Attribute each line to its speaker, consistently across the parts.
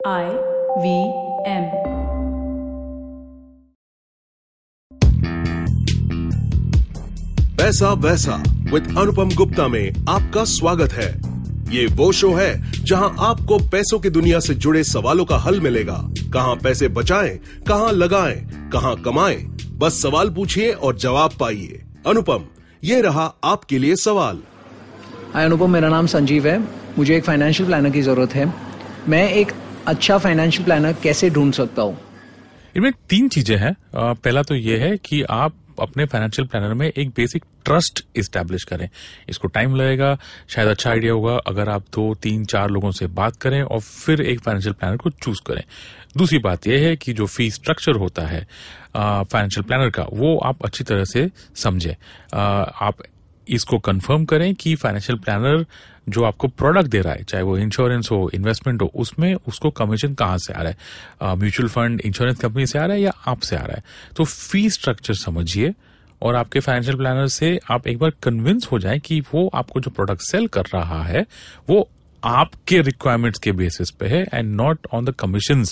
Speaker 1: I V M
Speaker 2: पैसा वैसा with अनुपम गुप्ता में आपका स्वागत है। ये वो शो है जहाँ आपको पैसों की दुनिया से जुड़े सवालों का हल मिलेगा। कहाँ पैसे बचाएँ, कहाँ लगाएँ, कहाँ कमाएँ, बस सवाल पूछिए और जवाब पाइए। अनुपम ये रहा आपके लिए सवाल।
Speaker 3: हाय अनुपम मेरा नाम संजीव है। मुझे एक फाइनेंशियल प्लानर की ज़रूरत है। मैं एक अच्छा फाइनेंशियल प्लानर कैसे ढूंढ सकता हूँ?
Speaker 4: इनमें तीन चीज़ें हैं। पहला तो ये है कि आप अपने फाइनेंशियल प्लानर में एक बेसिक ट्रस्ट इस्टेब्लिश करें। इसको टाइम लगेगा, शायद अच्छा आइडिया होगा अगर आप दो, तीन, चार लोगों से बात करें और फिर एक फाइनेंशियल प्लानर को चूज़ करें। दूसरी बात यह है कि जो फ़ी स्ट्रक्चर होता है फाइनेंशियल प्लानर का, वो आप अच्छी तरह से समझें। आप इसको कंफर्म करें कि फाइनेंशियल प्लानर जो आपको प्रोडक्ट दे रहा है, चाहे वो इंश्योरेंस हो इन्वेस्टमेंट हो, उसमें उसको कमीशन कहाँ से आ रहा है? म्यूचुअल फंड इंश्योरेंस कंपनी से आ रहा है या आपसे आ रहा है? तो फ़ी स्ट्रक्चर समझिए और आपके फाइनेंशियल प्लानर से आप एक बार कन्विंस हो जाए कि वो आपको जो प्रोडक्ट सेल कर रहा है, वो आपके रिक्वायरमेंट्स के बेसिस पे है and not on the commission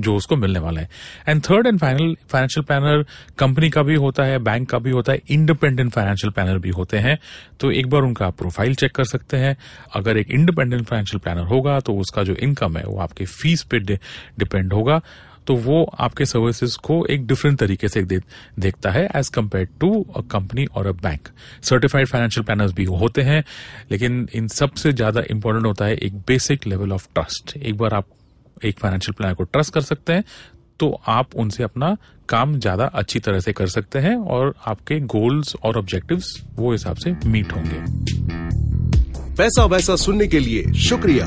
Speaker 4: जो उसको मिलने वाला है। And third and final financial planner company का भी होता है बैंक का भी होता है इंडिपेंडेंट फाइनेंशियल प्लानर भी होते हैं। तो एक बार उनका प्रोफ़ाइल चेक कर सकते हैं। अगर एक इंडिपेंडेंट फाइनेंशियल प्लानर होगा तो उसका जो इनकम है वो आपके फ़ीस पे डिपेंड होगा। तो वो आपके सर्विसेज़ को एक डिफरेंट तरीके से दे, देखता है as compare to a company और a bank certified financial planners भी होते हैं लेकिन इन सबसे ज़्यादा इंपॉर्टेंट होता है एक बेसिक लेवल ऑफ़ ट्रस्ट एक बार आप एक फाइनेंशियल प्लानर को ट्रस्ट कर सकते हैं तो आप उनसे अपना काम ज़्यादा अच्छी तरह से कर सकते हैं और आपके गोल्स और ऑब्जेक्टिव्स वो हिसाब से मीट होंगे।
Speaker 2: पैसा वैसा सुनने के लिए शुक्रिया।